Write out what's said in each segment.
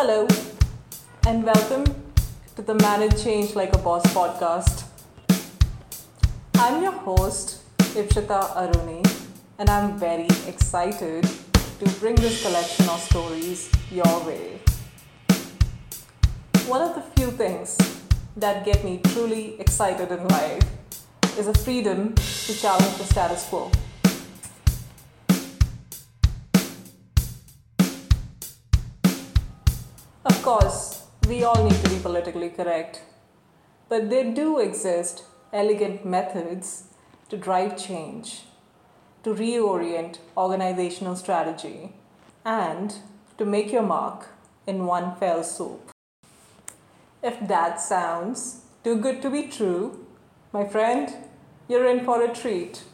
Hello, and welcome to the Manage Change Like a Boss podcast. I'm your host, Ipshita Aruni, and I'm very excited to bring this collection of stories your way. One of the few things that get me truly excited in life is a freedom to challenge the status quo. Course, we all need to be politically correct, but there do exist elegant methods to drive change, to reorient organizational strategy, and to make your mark in one fell swoop. If that sounds too good to be true, my friend, you're in for a treat.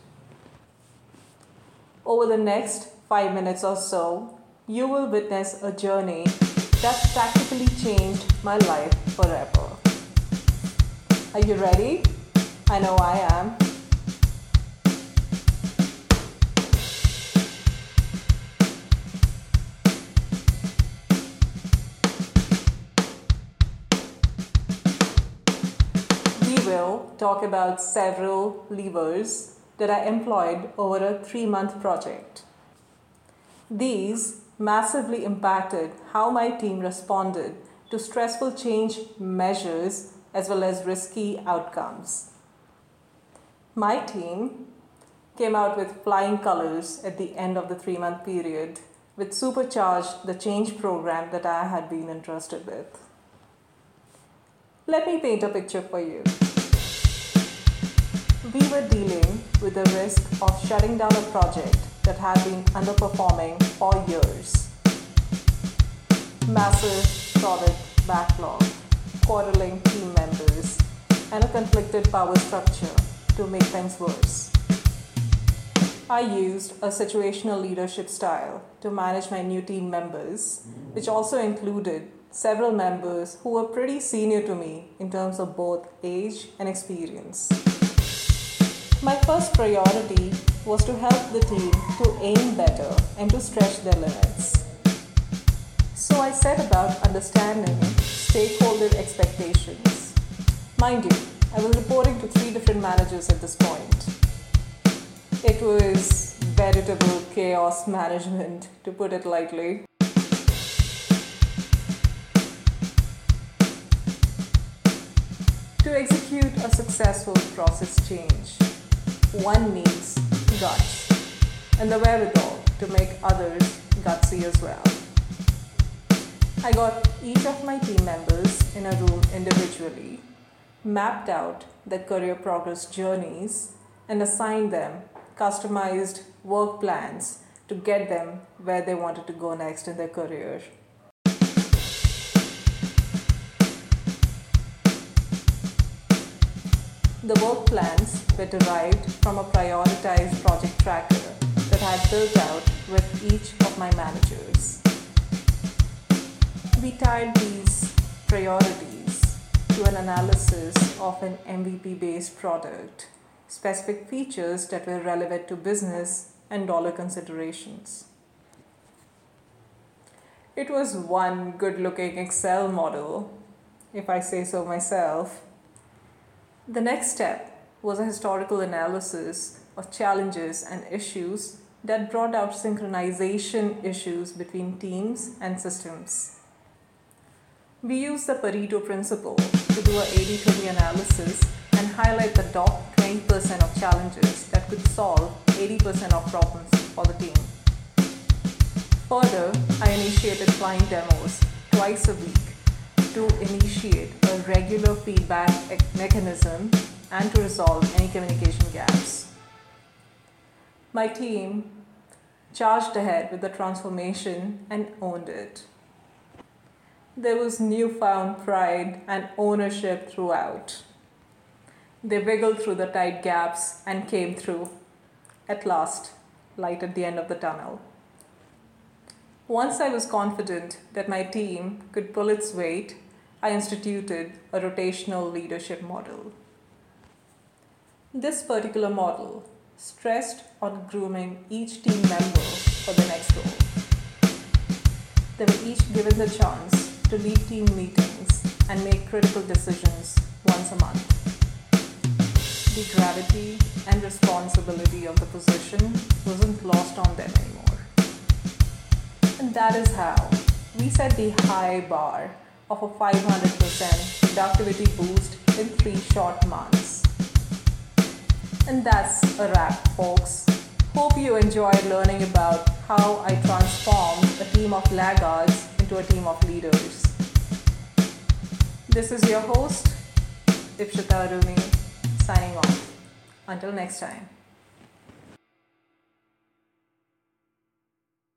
Over the next five minutes or so, you will witness a journey that practically changed my life forever. Are you ready? I know I am. We will talk about several levers that I employed over a three month project. These massively impacted how my team responded to stressful change measures as well as risky outcomes. My team came out with flying colors at the end of the three month period, which supercharged the change program that I had been entrusted with. Let me paint a picture for you. We were dealing with the risk of shutting down a project that had been underperforming for years. Massive product backlog, quarreling team members, and a conflicted power structure to make things worse. I used a situational leadership style to manage my new team members, which also included several members who were pretty senior to me in terms of both age and experience. My first priority was to help the team to aim better and to stretch their limits. So I set about understanding stakeholder expectations. Mind you, I was reporting to three different managers at this point. It was veritable chaos management, to put it lightly. To execute a successful process change, one needs guts and the wherewithal to make others gutsy as well. I got each of my team members in a room individually, mapped out their career progress journeys, and assigned them customized work plans to get them where they wanted to go next in their career. The work plans were derived from a prioritized project tracker that I had built out with each of my managers. We tied these priorities to an analysis of an MVP based product, specific features that were relevant to business and dollar considerations. It was one good looking Excel model, if I say so myself. The next step was a historical analysis of challenges and issues that brought out synchronization issues between teams and systems. We used the Pareto principle to do a 80 20 analysis and highlight the top 20% of challenges that could solve 80% of problems for the team. Further, I initiated client demos twice a week to initiate a regular feedback mechanism and to resolve any communication gaps. My team charged ahead with the transformation and owned it. There was newfound pride and ownership throughout. They wiggled through the tight gaps and came through. At last, light at the end of the tunnel. Once I was confident that my team could pull its weight, I instituted a rotational leadership model. This particular model stressed on grooming each team member for the next role. They were each given the chance to lead team meetings and make critical decisions once a month. The gravity and responsibility of the position wasn't lost on them anymore. And that is how we set the high bar of a 500% productivity boost in three short months. And that's a wrap, folks. Hope you enjoyed learning about how I transformed a team of laggards into a team of leaders. This is your host, Ipshita Aruni, signing off. Until next time.